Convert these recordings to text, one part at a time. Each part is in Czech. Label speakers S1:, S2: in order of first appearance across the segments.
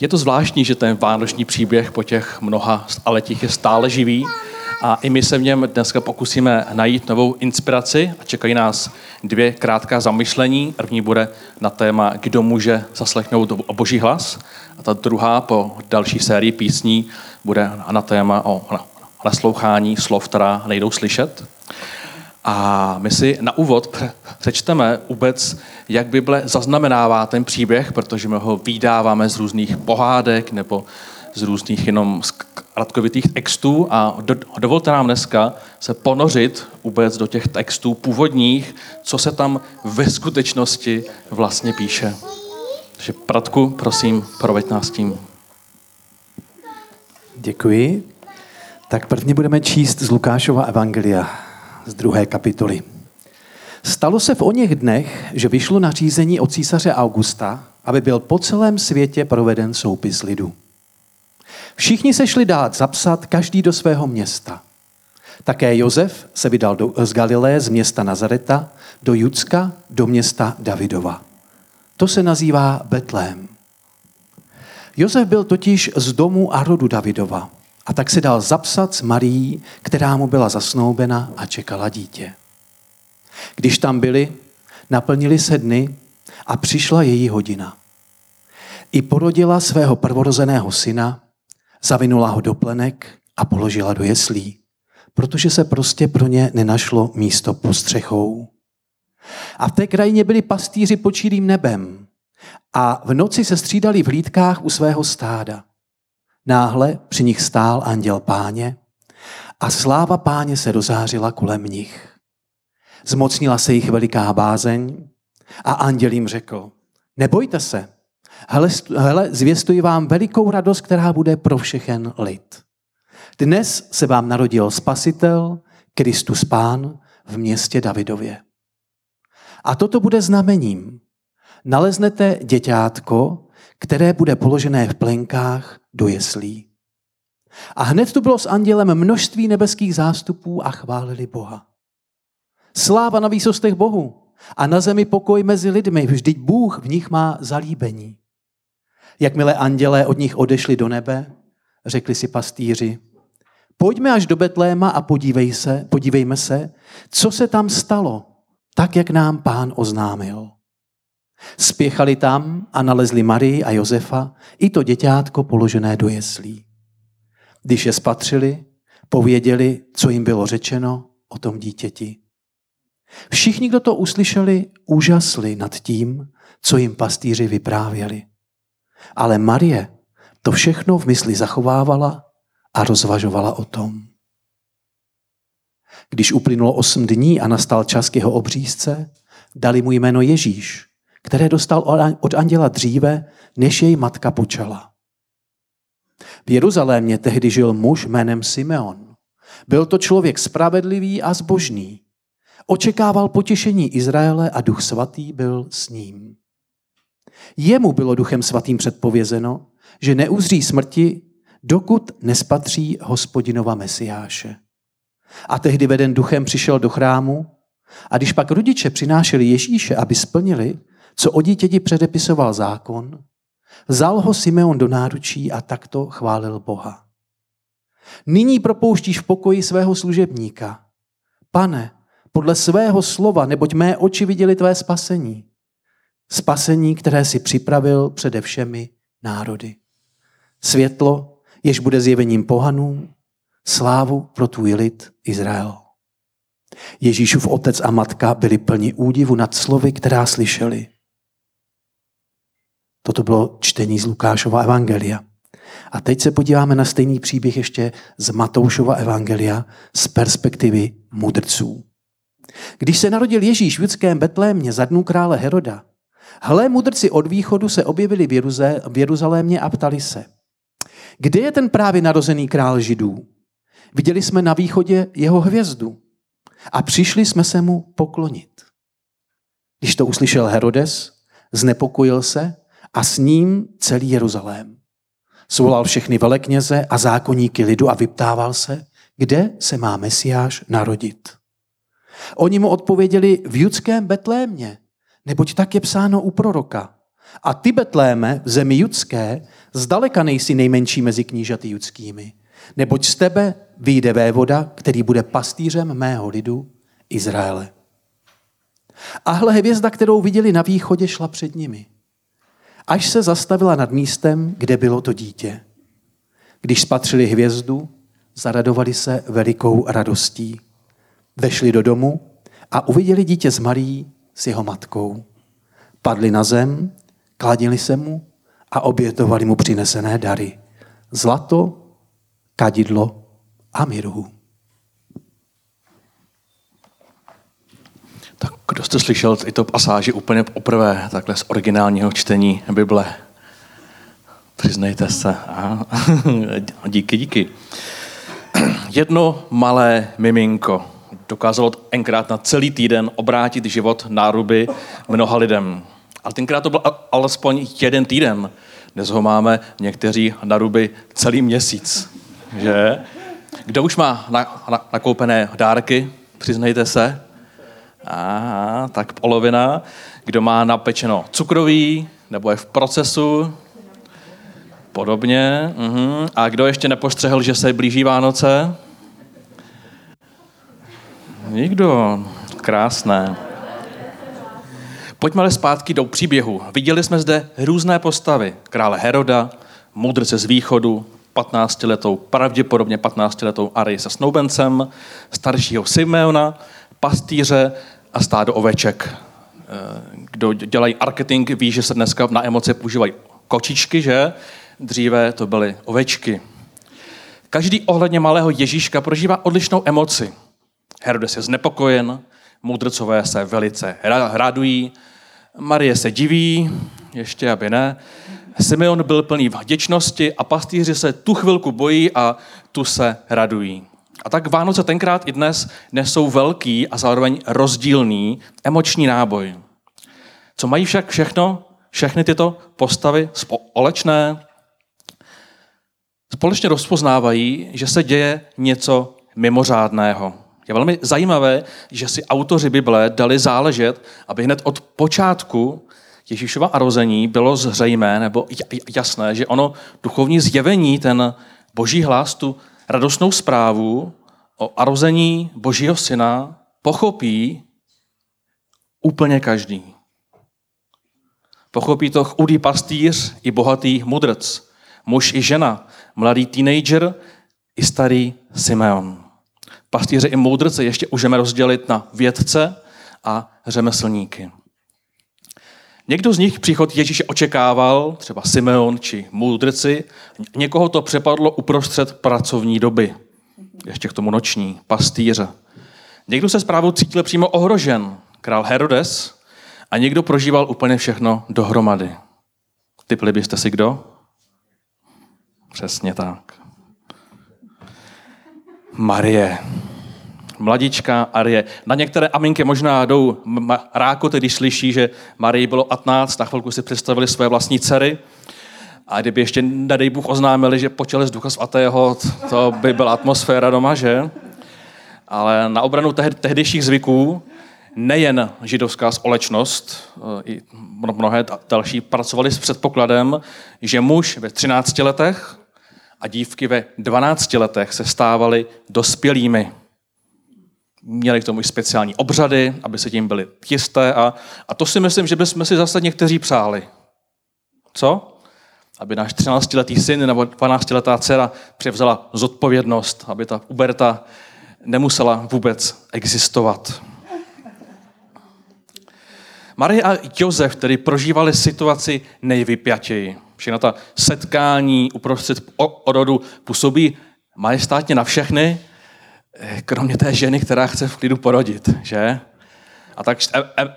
S1: Je to zvláštní, že ten vánoční příběh po těch mnoha letích je stále živý a i my se v něm dneska pokusíme najít novou inspiraci a čekají nás dvě krátká zamyšlení. První bude na téma, kdo může zaslechnout boží hlas a ta druhá po další sérii písní bude na téma o naslouchání slov, která nejdou slyšet. A my si na úvod přečteme vůbec, jak Bible zaznamenává ten příběh, protože my ho vydáváme z různých pohádek nebo z různých jenom kratkovitých textů a do, dovolte nám dneska se ponořit vůbec do těch textů původních, co se tam ve skutečnosti vlastně píše. Takže Pratku, prosím, proveď nás tím.
S2: Děkuji. Tak prvně budeme číst z Lukášova evangelia z druhé kapitoly. Stalo se v o něch dnech, že vyšlo nařízení od císaře Augusta, aby byl po celém světě proveden soupis lidu. Všichni se šli dát zapsat, každý do svého města. Také Josef se vydal do, z Galileje, z města Nazareta, do Judska, do města Davidova. To se nazývá Betlém. Josef byl totiž z domu a rodu Davidova a tak se dal zapsat s Marií, která mu byla zasnoubena a čekala dítě. Když tam byli, naplnili se dny a přišla její hodina. I porodila svého prvorozeného syna, zavinula ho do plenek a položila do jeslí, protože se prostě pro ně nenašlo místo pod střechou. A v té krajině byli pastýři pod nebem a v noci se střídali v hlídkách u svého stáda. Náhle při nich stál anděl páně a sláva páně se dozářila kolem nich. Zmocnila se jich veliká bázeň a anděl jim řekl, nebojte se, hele, hele, zvěstuji vám velikou radost, která bude pro všechen lid. Dnes se vám narodil spasitel, Kristus Pán v městě Davidově. A toto bude znamením. Naleznete děťátko, které bude položené v plenkách do jeslí. A hned tu bylo s andělem množství nebeských zástupů a chválili Boha. Sláva na výsostech Bohu a na zemi pokoj mezi lidmi, vždyť Bůh v nich má zalíbení. Jakmile andělé od nich odešli do nebe, řekli si pastýři, pojďme až do Betléma a podívej se, podívejme se, co se tam stalo, tak jak nám pán oznámil. Spěchali tam a nalezli Marii a Josefa i to děťátko položené do jeslí. Když je spatřili, pověděli, co jim bylo řečeno o tom dítěti. Všichni, kdo to uslyšeli, úžasli nad tím, co jim pastýři vyprávěli. Ale Marie to všechno v mysli zachovávala a rozvažovala o tom. Když uplynulo osm dní a nastal čas k jeho obřízce, dali mu jméno Ježíš, které dostal od anděla dříve, než jej matka počala. V Jeruzalémě tehdy žil muž jménem Simeon. Byl to člověk spravedlivý a zbožný. Očekával potěšení Izraele a duch svatý byl s ním. Jemu bylo duchem svatým předpovězeno, že neuzří smrti, dokud nespatří hospodinova mesiáše. A tehdy veden duchem přišel do chrámu a když pak rodiče přinášeli Ježíše, aby splnili, co o dítěti předepisoval zákon, vzal ho Simeon do náručí a takto chválil Boha. Nyní propouštíš v pokoji svého služebníka. Pane, podle svého slova, neboť mé oči viděli tvé spasení. Spasení, které si připravil přede všemi národy. Světlo, jež bude zjevením pohanům, slávu pro tvůj lid Izrael. Ježíšův otec a matka byli plni údivu nad slovy, která slyšeli. Toto bylo čtení z Lukášova evangelia. A teď se podíváme na stejný příběh ještě z Matoušova evangelia z perspektivy mudrců. Když se narodil Ježíš v judském Betlémě za dnů krále Heroda, hle mudrci od východu se objevili v Jeruzalémě a ptali se, kde je ten právě narozený král židů? Viděli jsme na východě jeho hvězdu a přišli jsme se mu poklonit. Když to uslyšel Herodes, znepokojil se a s ním celý Jeruzalém. Svolal všechny velekněze a zákonníky lidu a vyptával se, kde se má Mesiáš narodit. Oni mu odpověděli v judském Betlémě, neboť tak je psáno u proroka. A ty, Betléme, v zemi judské, zdaleka nejsi nejmenší mezi knížaty judskými. Neboť z tebe vyjde vévoda, který bude pastýřem mého lidu Izraele. A hle, hvězda, kterou viděli na východě, šla před nimi. Až se zastavila nad místem, kde bylo to dítě. Když spatřili hvězdu, zaradovali se velikou radostí. Vešli do domu a uviděli dítě s Marí s jeho matkou. Padli na zem, kladili se mu a obětovali mu přinesené dary. Zlato, kadidlo a mirhu.
S1: Kdo jste slyšel i to pasáži úplně poprvé, takhle z originálního čtení Bible? Přiznejte se. Aha. díky, díky. Jedno malé miminko dokázalo enkrát na celý týden obrátit život náruby mnoha lidem. Ale tenkrát to byl alespoň jeden týden. Dnes ho máme někteří naruby celý měsíc. Že? Kdo už má na, na, nakoupené dárky? Přiznejte se. Aha, tak polovina. Kdo má napečeno cukroví, nebo je v procesu, podobně. Uhum. A kdo ještě nepostřehl, že se blíží Vánoce? Nikdo. Krásné. Pojďme ale zpátky do příběhu. Viděli jsme zde různé postavy. Krále Heroda, mudrce z východu, 15-letou, pravděpodobně 15-letou Ari se snoubencem, staršího Simeona, pastýře a stádo oveček. Eh, kdo dělají marketing, ví, že se dneska na emoce používají kočičky, že? Dříve to byly ovečky. Každý ohledně malého Ježíška prožívá odlišnou emoci. Herodes je znepokojen, mudrcové se velice radují, Marie se diví, ještě aby ne. Simeon byl plný vděčnosti a pastýři se tu chvilku bojí a tu se radují. A tak Vánoce tenkrát i dnes nesou velký a zároveň rozdílný emoční náboj. Co mají však všechno, všechny tyto postavy společné? Společně rozpoznávají, že se děje něco mimořádného. Je velmi zajímavé, že si autoři Bible dali záležet, aby hned od počátku Ježíšova arození bylo zřejmé nebo jasné, že ono duchovní zjevení, ten boží hlas, tu radostnou zprávu o arození božího syna pochopí úplně každý. Pochopí to chudý pastýř i bohatý mudrc, muž i žena, mladý teenager i starý Simeon pastýře i moudrce ještě můžeme rozdělit na vědce a řemeslníky. Někdo z nich příchod Ježíše očekával, třeba Simeon či moudrci, někoho to přepadlo uprostřed pracovní doby, ještě k tomu noční, pastýře. Někdo se zprávou cítil přímo ohrožen, král Herodes, a někdo prožíval úplně všechno dohromady. Typli byste si kdo? Přesně tak. Marie. Mladička Arie. Na některé aminky možná jdou rákoty, když slyší, že Marie bylo 15, na chvilku si představili své vlastní dcery. A kdyby ještě, nedej Bůh, oznámili, že počali z Ducha Svatého, to by byla atmosféra doma, že? Ale na obranu tehdejších zvyků nejen židovská společnost, eh, i mnohé další pracovali s předpokladem, že muž ve 13 letech a dívky ve 12 letech se stávaly dospělými. Měli k tomu i speciální obřady, aby se tím byli jisté a, a to si myslím, že bychom si zase někteří přáli. Co? Aby náš 13-letý syn nebo 12-letá dcera převzala zodpovědnost, aby ta uberta nemusela vůbec existovat. Marie a Josef, který prožívali situaci nejvypjatěji. Všechna ta setkání uprostřed orodu působí majestátně na všechny, kromě té ženy, která chce v klidu porodit, že? A tak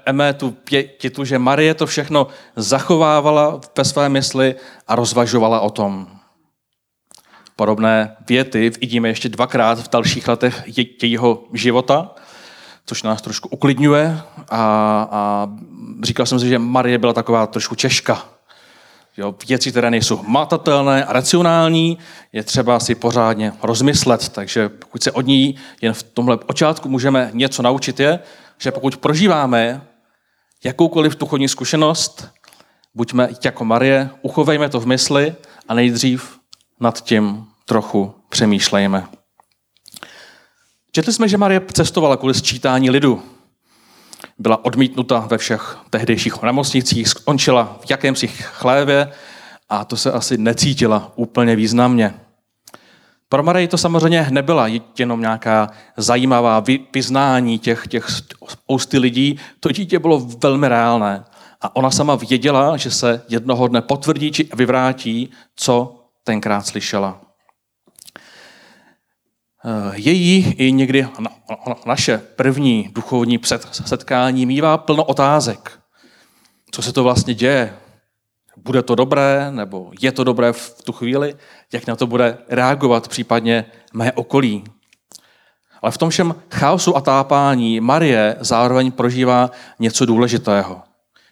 S1: eme tu pětitu, že Marie to všechno zachovávala ve své mysli a rozvažovala o tom. Podobné věty vidíme ještě dvakrát v dalších letech jejího života, což nás trošku uklidňuje a, a říkal jsem si, že Marie byla taková trošku češka, Jo, věci, které nejsou matatelné a racionální, je třeba si pořádně rozmyslet. Takže pokud se od ní jen v tomhle počátku můžeme něco naučit, je, že pokud prožíváme jakoukoliv duchovní zkušenost, Buďme jako Marie, uchovejme to v mysli a nejdřív nad tím trochu přemýšlejme. Četli jsme, že Marie cestovala kvůli sčítání lidu. Byla odmítnuta ve všech tehdejších nemocnicích, skončila v jakémsi chlévě a to se asi necítila úplně významně. Pro Marii to samozřejmě nebyla jenom nějaká zajímavá vyznání těch, těch spousty lidí. To dítě bylo velmi reálné. A ona sama věděla, že se jednoho dne potvrdí či vyvrátí, co tenkrát slyšela. Eh, její i někdy naše první duchovní setkání mývá plno otázek. Co se to vlastně děje? Bude to dobré, nebo je to dobré v tu chvíli? Jak na to bude reagovat případně mé okolí? Ale v tom všem chaosu a tápání Marie zároveň prožívá něco důležitého.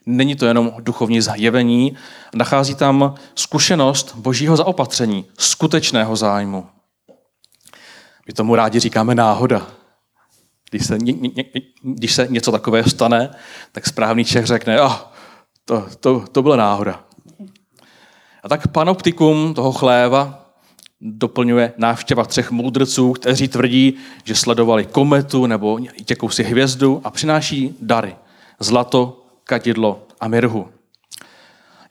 S1: Není to jenom duchovní zjevení, nachází tam zkušenost božího zaopatření, skutečného zájmu. My tomu rádi říkáme náhoda. Když se, ně, ně, když se něco takového stane, tak správný Čech řekne, oh, to, to, to byla náhoda. A tak panoptikum toho chléva doplňuje návštěva třech moudrců, kteří tvrdí, že sledovali kometu nebo jakousi hvězdu a přináší dary. Zlato, kadidlo a mirhu.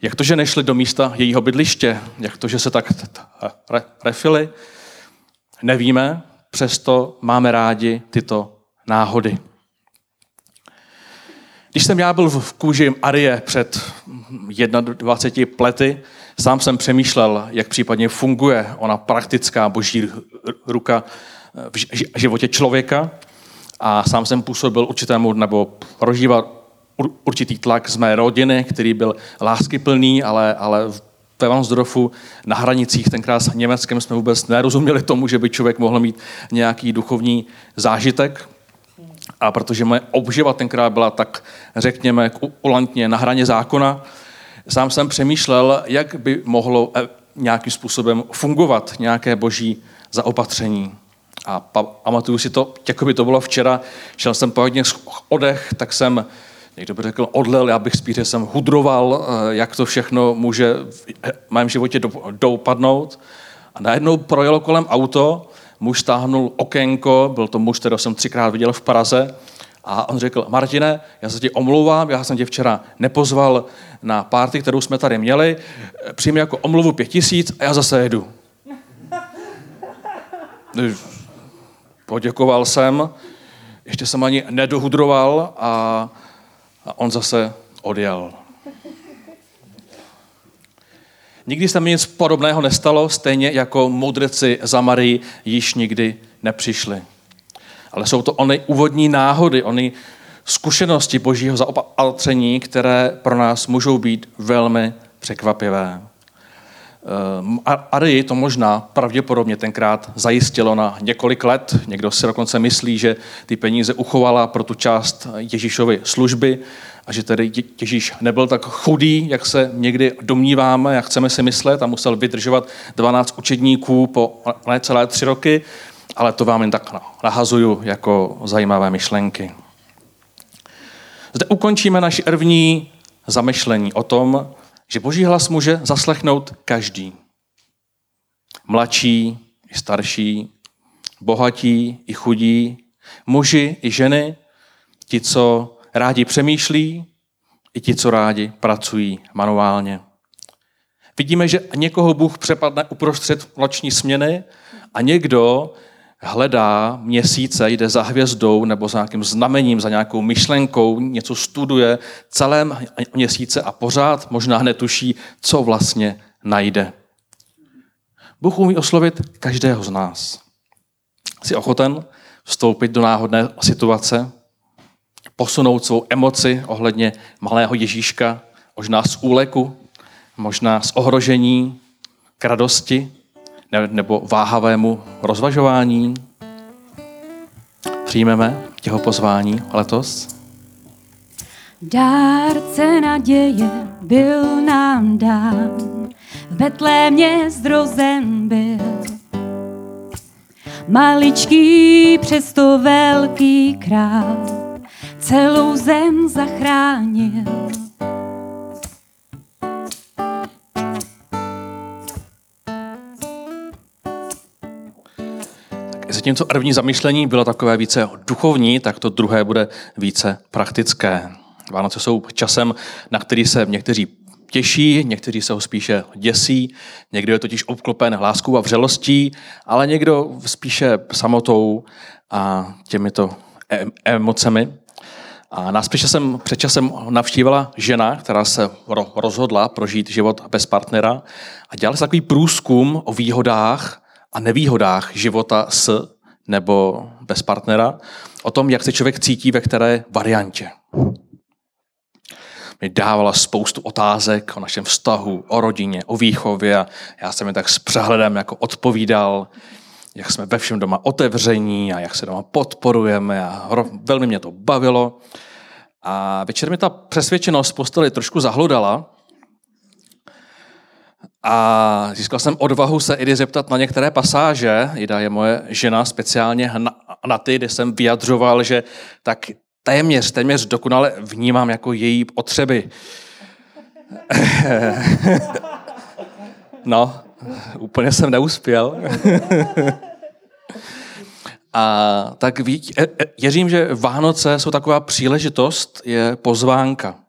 S1: Jak to, že nešli do místa jejího bydliště? Jak to, že se tak refili? Nevíme, přesto máme rádi tyto náhody. Když jsem já byl v kůži Arie před 21 lety, sám jsem přemýšlel, jak případně funguje ona praktická boží ruka v životě člověka a sám jsem působil určitému nebo prožíval určitý tlak z mé rodiny, který byl láskyplný, ale, ale ve Vansdorfu na hranicích tenkrát s Německem jsme vůbec nerozuměli tomu, že by člověk mohl mít nějaký duchovní zážitek. A protože moje obživa tenkrát byla tak, řekněme, ulantně na hraně zákona, sám jsem přemýšlel, jak by mohlo eh, nějakým způsobem fungovat nějaké boží zaopatření. A pamatuju si to, jako by to bylo včera, šel jsem po hodně odech, tak jsem Někdo by řekl odlel, já bych spíše jsem hudroval, eh, jak to všechno může v mém životě doupadnout. A najednou projelo kolem auto, muž stáhnul okénko, byl to muž, kterého jsem třikrát viděl v Praze, a on řekl, Martine, já se ti omlouvám, já jsem tě včera nepozval na párty, kterou jsme tady měli, přijmi jako omluvu pět tisíc a já zase jedu. Poděkoval jsem, ještě jsem ani nedohudroval a a on zase odjel. Nikdy se mi nic podobného nestalo, stejně jako mudrci za Marii již nikdy nepřišli. Ale jsou to ony úvodní náhody, ony zkušenosti božího zaopatření, které pro nás můžou být velmi překvapivé. Ehm, Ari to možná pravděpodobně tenkrát zajistilo na několik let. Někdo si dokonce myslí, že ty peníze uchovala pro tu část Ježíšovy služby a že tedy Ježíš nebyl tak chudý, jak se někdy domníváme, jak chceme si myslet a musel vydržovat 12 učedníků po celé tři roky, ale to vám jen tak nahazuju jako zajímavé myšlenky. Zde ukončíme naši první zamyšlení o tom, že boží hlas může zaslechnout každý. Mladší i starší, bohatí i chudí, muži i ženy, ti, co rádi přemýšlí, i ti, co rádi pracují manuálně. Vidíme, že někoho Bůh přepadne uprostřed noční směny a někdo hledá měsíce, jde za hvězdou nebo za nějakým znamením, za nějakou myšlenkou, něco studuje celé měsíce a pořád možná netuší, co vlastně najde. Bůh umí oslovit každého z nás. Jsi ochoten vstoupit do náhodné situace, posunout svou emoci ohledně malého Ježíška, možná z úleku, možná z ohrožení, k radosti, nebo váhavému rozvažování. Přijmeme jeho pozvání letos?
S3: Dárce naděje byl nám dán, v Betlémě zrozen byl. Maličký, přesto velký král, celou zem zachránil.
S1: Zatímco první zamyšlení bylo takové více duchovní, tak to druhé bude více praktické. Vánoce jsou časem, na který se někteří těší, někteří se ho spíše děsí, někdo je totiž obklopen láskou a vřelostí, ale někdo spíše samotou a těmito em- emocemi. A nás časem, před časem navštívila žena, která se ro- rozhodla prožít život bez partnera a dělala se takový průzkum o výhodách a nevýhodách života s nebo bez partnera, o tom, jak se člověk cítí ve které variantě mi dávala spoustu otázek o našem vztahu, o rodině, o výchově a já jsem mi tak s přehledem jako odpovídal, jak jsme ve všem doma otevření a jak se doma podporujeme a velmi mě to bavilo. A večer mi ta přesvědčenost posteli trošku zahludala a získal jsem odvahu se Idy zeptat na některé pasáže. Ida je moje žena speciálně na, na ty, kde jsem vyjadřoval, že tak téměř, téměř dokonale vnímám jako její potřeby. no, úplně jsem neuspěl. A tak ví, věřím, že Vánoce jsou taková příležitost, je pozvánka.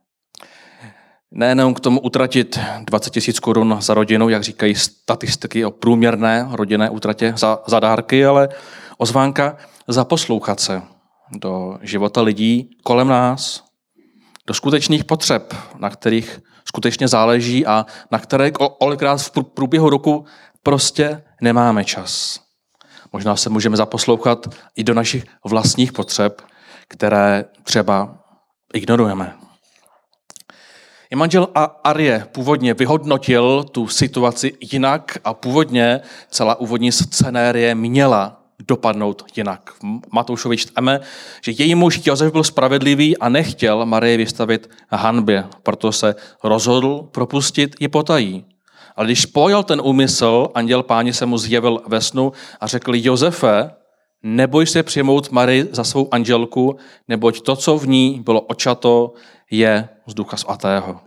S1: Nejenom k tomu utratit 20 tisíc korun za rodinu, jak říkají statistiky o průměrné rodinné utratě za, za dárky, ale ozvánka zaposlouchat se, do života lidí kolem nás, do skutečných potřeb, na kterých skutečně záleží a na které kolikrát v průběhu roku prostě nemáme čas. Možná se můžeme zaposlouchat i do našich vlastních potřeb, které třeba ignorujeme. I manžel Arie původně vyhodnotil tu situaci jinak a původně celá úvodní scenérie měla dopadnout jinak. Matoušovi čteme, že její muž Josef byl spravedlivý a nechtěl Marii vystavit hanbě, proto se rozhodl propustit ji potají. Ale když pojal ten úmysl, anděl páni se mu zjevil ve snu a řekl, Josefe, neboj se přijmout Marii za svou andělku, neboť to, co v ní bylo očato, je z ducha svatého.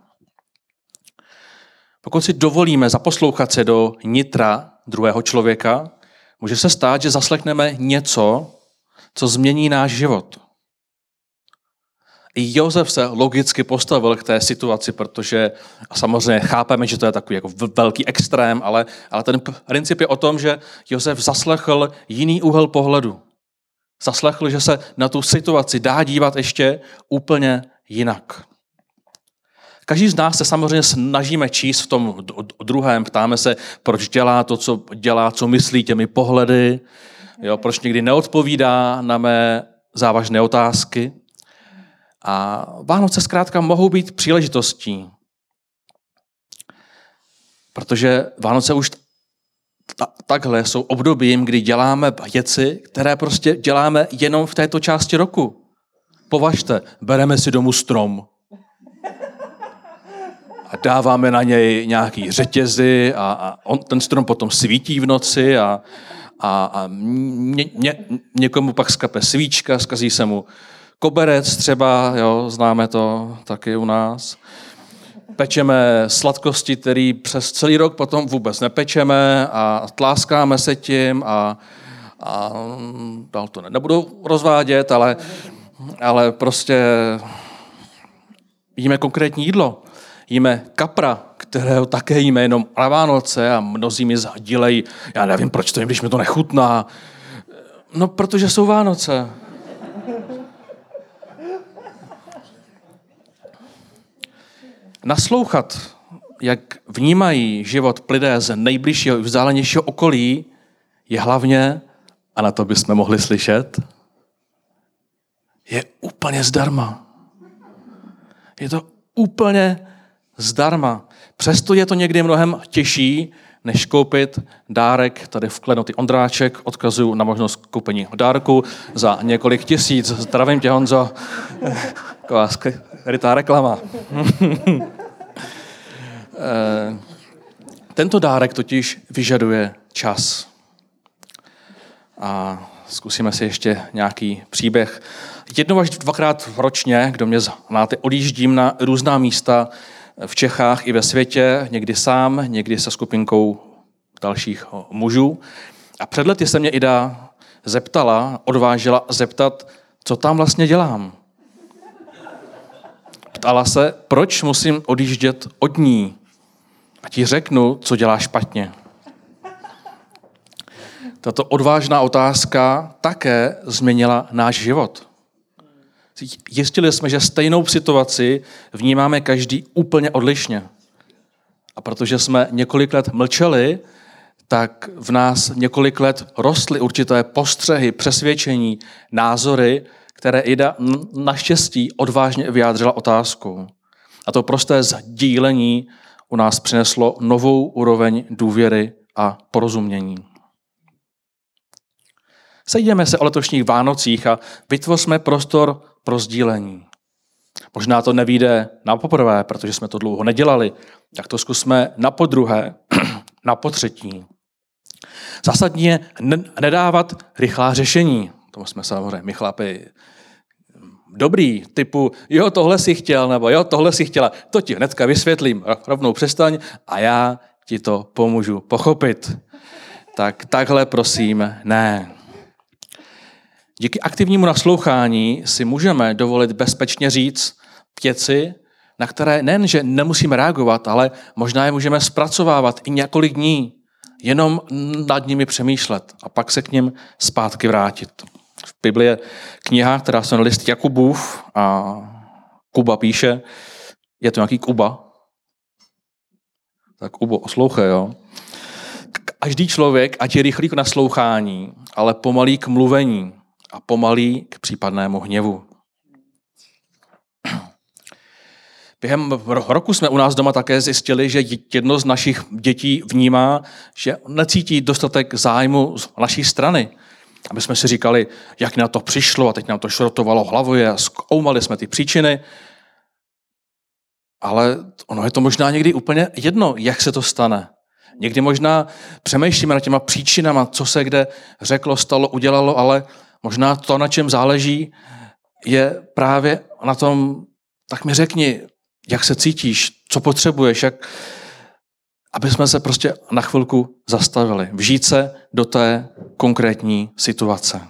S1: Pokud si dovolíme zaposlouchat se do nitra druhého člověka, Může se stát, že zaslechneme něco, co změní náš život. I Josef se logicky postavil k té situaci, protože samozřejmě chápeme, že to je takový jako velký extrém, ale, ale ten princip je o tom, že Josef zaslechl jiný úhel pohledu. Zaslechl, že se na tu situaci dá dívat ještě úplně jinak. Každý z nás se samozřejmě snažíme číst v tom druhém, ptáme se, proč dělá to, co dělá, co myslí těmi pohledy, jo, proč někdy neodpovídá na mé závažné otázky. A Vánoce zkrátka mohou být příležitostí, protože Vánoce už takhle jsou obdobím, kdy děláme věci, které prostě děláme jenom v této části roku. Považte, bereme si domů strom a dáváme na něj nějaký řetězy a, a on, ten strom potom svítí v noci a, a, a ně, ně, někomu pak skape svíčka, skazí se mu koberec třeba, jo, známe to taky u nás. Pečeme sladkosti, který přes celý rok potom vůbec nepečeme a tláskáme se tím a, a dál to nebudu rozvádět, ale, ale prostě jíme konkrétní jídlo jíme kapra, kterého také jíme jenom na Vánoce a mnozí mi zadílejí, já nevím, proč to jim, když mi to nechutná. No, protože jsou Vánoce. Naslouchat, jak vnímají život lidé z nejbližšího i vzdálenějšího okolí, je hlavně, a na to bychom mohli slyšet, je úplně zdarma. Je to úplně zdarma. Přesto je to někdy mnohem těžší, než koupit dárek, tady v klenotý Ondráček, odkazuju na možnost koupení dárku za několik tisíc. Zdravím tě, Honzo. Taková skrytá reklama. Eh, tento dárek totiž vyžaduje čas. A zkusíme si ještě nějaký příběh. Jednou až dvakrát ročně, kdo mě znáte, odjíždím na různá místa, v Čechách i ve světě, někdy sám, někdy se skupinkou dalších mužů. A před lety se mě Ida zeptala, odvážila zeptat, co tam vlastně dělám. Ptala se, proč musím odjíždět od ní. A ti řeknu, co dělá špatně. Tato odvážná otázka také změnila náš život. Jistili jsme, že stejnou situaci vnímáme každý úplně odlišně. A protože jsme několik let mlčeli, tak v nás několik let rostly určité postřehy, přesvědčení, názory, které Ida naštěstí odvážně vyjádřila otázkou. A to prosté sdílení u nás přineslo novou úroveň důvěry a porozumění. Sejdeme se o letošních Vánocích a vytvořme prostor pro sdílení. Možná to nevíde na poprvé, protože jsme to dlouho nedělali, tak to zkusme na podruhé, na potřetí. Zásadní je nedávat rychlá řešení. To jsme samozřejmě, my chlapi, dobrý, typu, jo, tohle si chtěl, nebo jo, tohle si chtěla, to ti hnedka vysvětlím, rovnou přestaň a já ti to pomůžu pochopit. Tak takhle prosím, ne. Díky aktivnímu naslouchání si můžeme dovolit bezpečně říct věci, na které nejen, že nemusíme reagovat, ale možná je můžeme zpracovávat i několik dní, jenom nad nimi přemýšlet a pak se k ním zpátky vrátit. V Bibli je kniha, která se list Jakubův a Kuba píše, je to nějaký Kuba? Tak Kubo, oslouchej, jo. Každý člověk, ať je rychlý k naslouchání, ale pomalý k mluvení a pomalý k případnému hněvu. Během roku jsme u nás doma také zjistili, že jedno z našich dětí vnímá, že necítí dostatek zájmu z naší strany. A my jsme si říkali, jak na to přišlo a teď nám to šrotovalo hlavuje a zkoumali jsme ty příčiny. Ale ono je to možná někdy úplně jedno, jak se to stane. Někdy možná přemýšlíme nad těma příčinama, co se kde řeklo, stalo, udělalo, ale možná to, na čem záleží, je právě na tom, tak mi řekni, jak se cítíš, co potřebuješ, jak, aby jsme se prostě na chvilku zastavili. Vžít se do té konkrétní situace.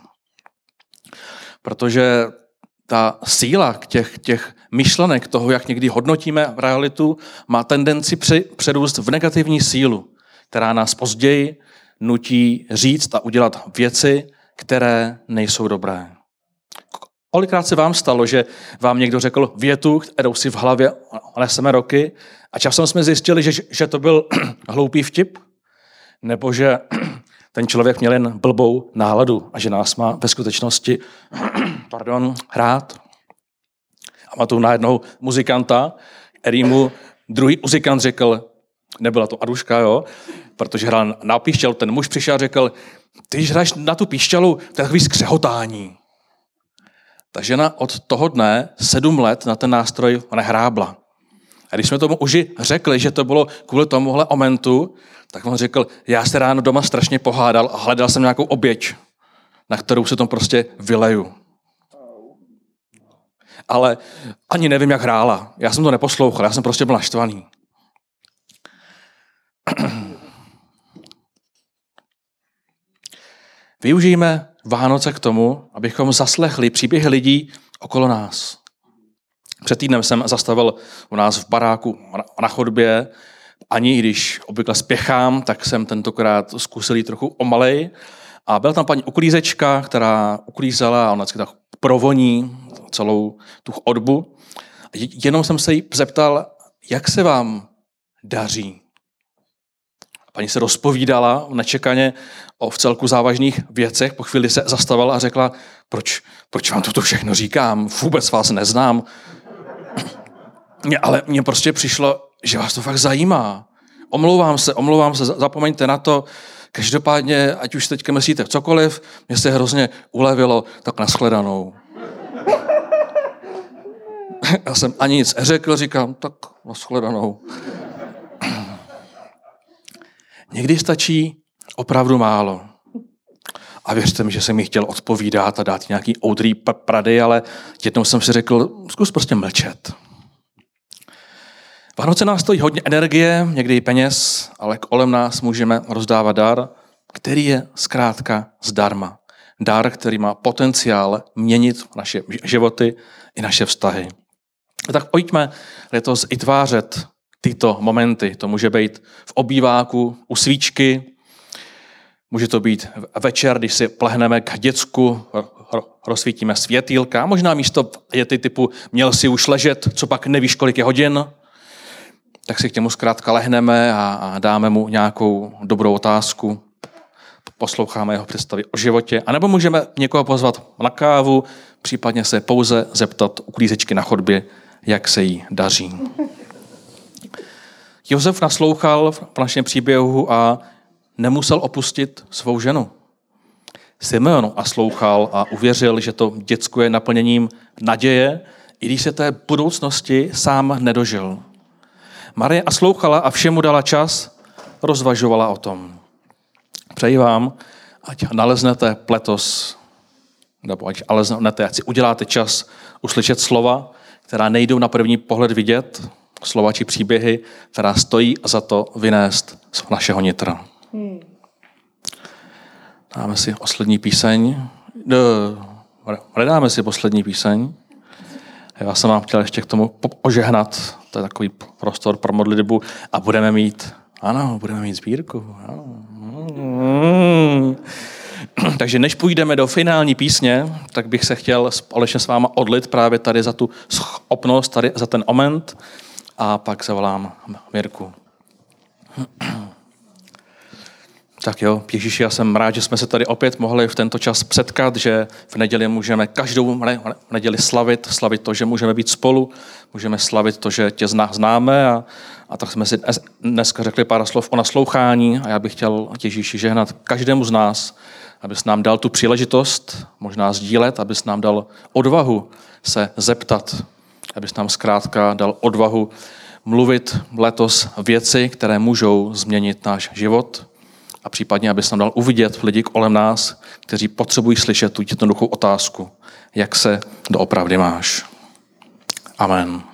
S1: Protože ta síla těch, těch myšlenek, toho, jak někdy hodnotíme realitu, má tendenci při, předůst v negativní sílu, která nás později nutí říct a udělat věci, které nejsou dobré. Kolikrát se vám stalo, že vám někdo řekl větu, kterou si v hlavě neseme roky a časem jsme zjistili, že, že to byl hloupý vtip? Nebo že ten člověk měl jen blbou náladu a že nás má ve skutečnosti pardon, hrát? A má tu najednou muzikanta, který mu druhý muzikant řekl, nebyla to Aduška, jo, protože hrál na píšťalu, ten muž přišel a řekl, ty když hraješ na tu píšťalu, to je takový skřehotání. Ta žena od toho dne sedm let na ten nástroj nehrábla. A když jsme tomu uži řekli, že to bylo kvůli tomuhle momentu, tak on řekl, já se ráno doma strašně pohádal a hledal jsem nějakou oběť, na kterou se to prostě vyleju. Ale ani nevím, jak hrála. Já jsem to neposlouchal, já jsem prostě byl naštvaný. Využijeme Vánoce k tomu, abychom zaslechli příběhy lidí okolo nás. Před týdnem jsem zastavil u nás v baráku na chodbě, ani když obvykle spěchám, tak jsem tentokrát zkusil jít trochu omalej. A byla tam paní uklízečka, která uklízela a ona tak provoní celou tu odbu. Jenom jsem se jí zeptal, jak se vám daří. Paní se rozpovídala nečekaně o v celku závažných věcech, po chvíli se zastavila a řekla, proč, proč vám toto všechno říkám, vůbec vás neznám. Mě, ale mně prostě přišlo, že vás to fakt zajímá. Omlouvám se, omlouvám se, zapomeňte na to. Každopádně, ať už teďka myslíte cokoliv, mě se hrozně ulevilo, tak nashledanou. Já jsem ani nic neřekl, říkám, tak nashledanou. Někdy stačí opravdu málo. A věřte mi, že jsem mi chtěl odpovídat a dát nějaký oudrý prady, ale jednou jsem si řekl, zkus prostě mlčet. Vánoce nás stojí hodně energie, někdy i peněz, ale kolem nás můžeme rozdávat dar, který je zkrátka zdarma. dar, který má potenciál měnit naše životy i naše vztahy. Tak pojďme letos i tvářet tyto momenty. To může být v obýváku, u svíčky, může to být večer, když si plehneme k děcku, rozsvítíme světýlka, možná místo je ty typu měl si už ležet, co pak nevíš, kolik je hodin, tak si k němu zkrátka lehneme a, dáme mu nějakou dobrou otázku, posloucháme jeho představy o životě, anebo můžeme někoho pozvat na kávu, případně se pouze zeptat u klízečky na chodbě, jak se jí daří. Josef naslouchal v našem příběhu a nemusel opustit svou ženu. Simeon naslouchal a uvěřil, že to děcko je naplněním naděje, i když se té budoucnosti sám nedožil. Marie naslouchala a všemu dala čas, rozvažovala o tom. Přeji vám, ať naleznete pletos, nebo ať naleznete, ať si uděláte čas uslyšet slova, která nejdou na první pohled vidět, slova či příběhy, která stojí za to vynést z našeho nitra. Hmm. Dáme si poslední píseň. Nedáme si poslední píseň. Já jsem vám chtěl ještě k tomu ožehnat. To je takový prostor pro modlitbu. A budeme mít, ano, budeme mít sbírku. Ano. Mm. Takže než půjdeme do finální písně, tak bych se chtěl společně s váma odlit právě tady za tu schopnost, tady za ten moment a pak zavolám Mirku. Tak jo, Ježíši, já jsem rád, že jsme se tady opět mohli v tento čas setkat, že v neděli můžeme každou neděli slavit, slavit to, že můžeme být spolu, můžeme slavit to, že tě známe a, a tak jsme si dneska řekli pár slov o naslouchání a já bych chtěl Ježíši žehnat každému z nás, abys nám dal tu příležitost možná sdílet, abys nám dal odvahu se zeptat, abys nám zkrátka dal odvahu mluvit letos věci, které můžou změnit náš život a případně, abys nám dal uvidět lidi kolem nás, kteří potřebují slyšet tu jednoduchou otázku, jak se doopravdy máš. Amen.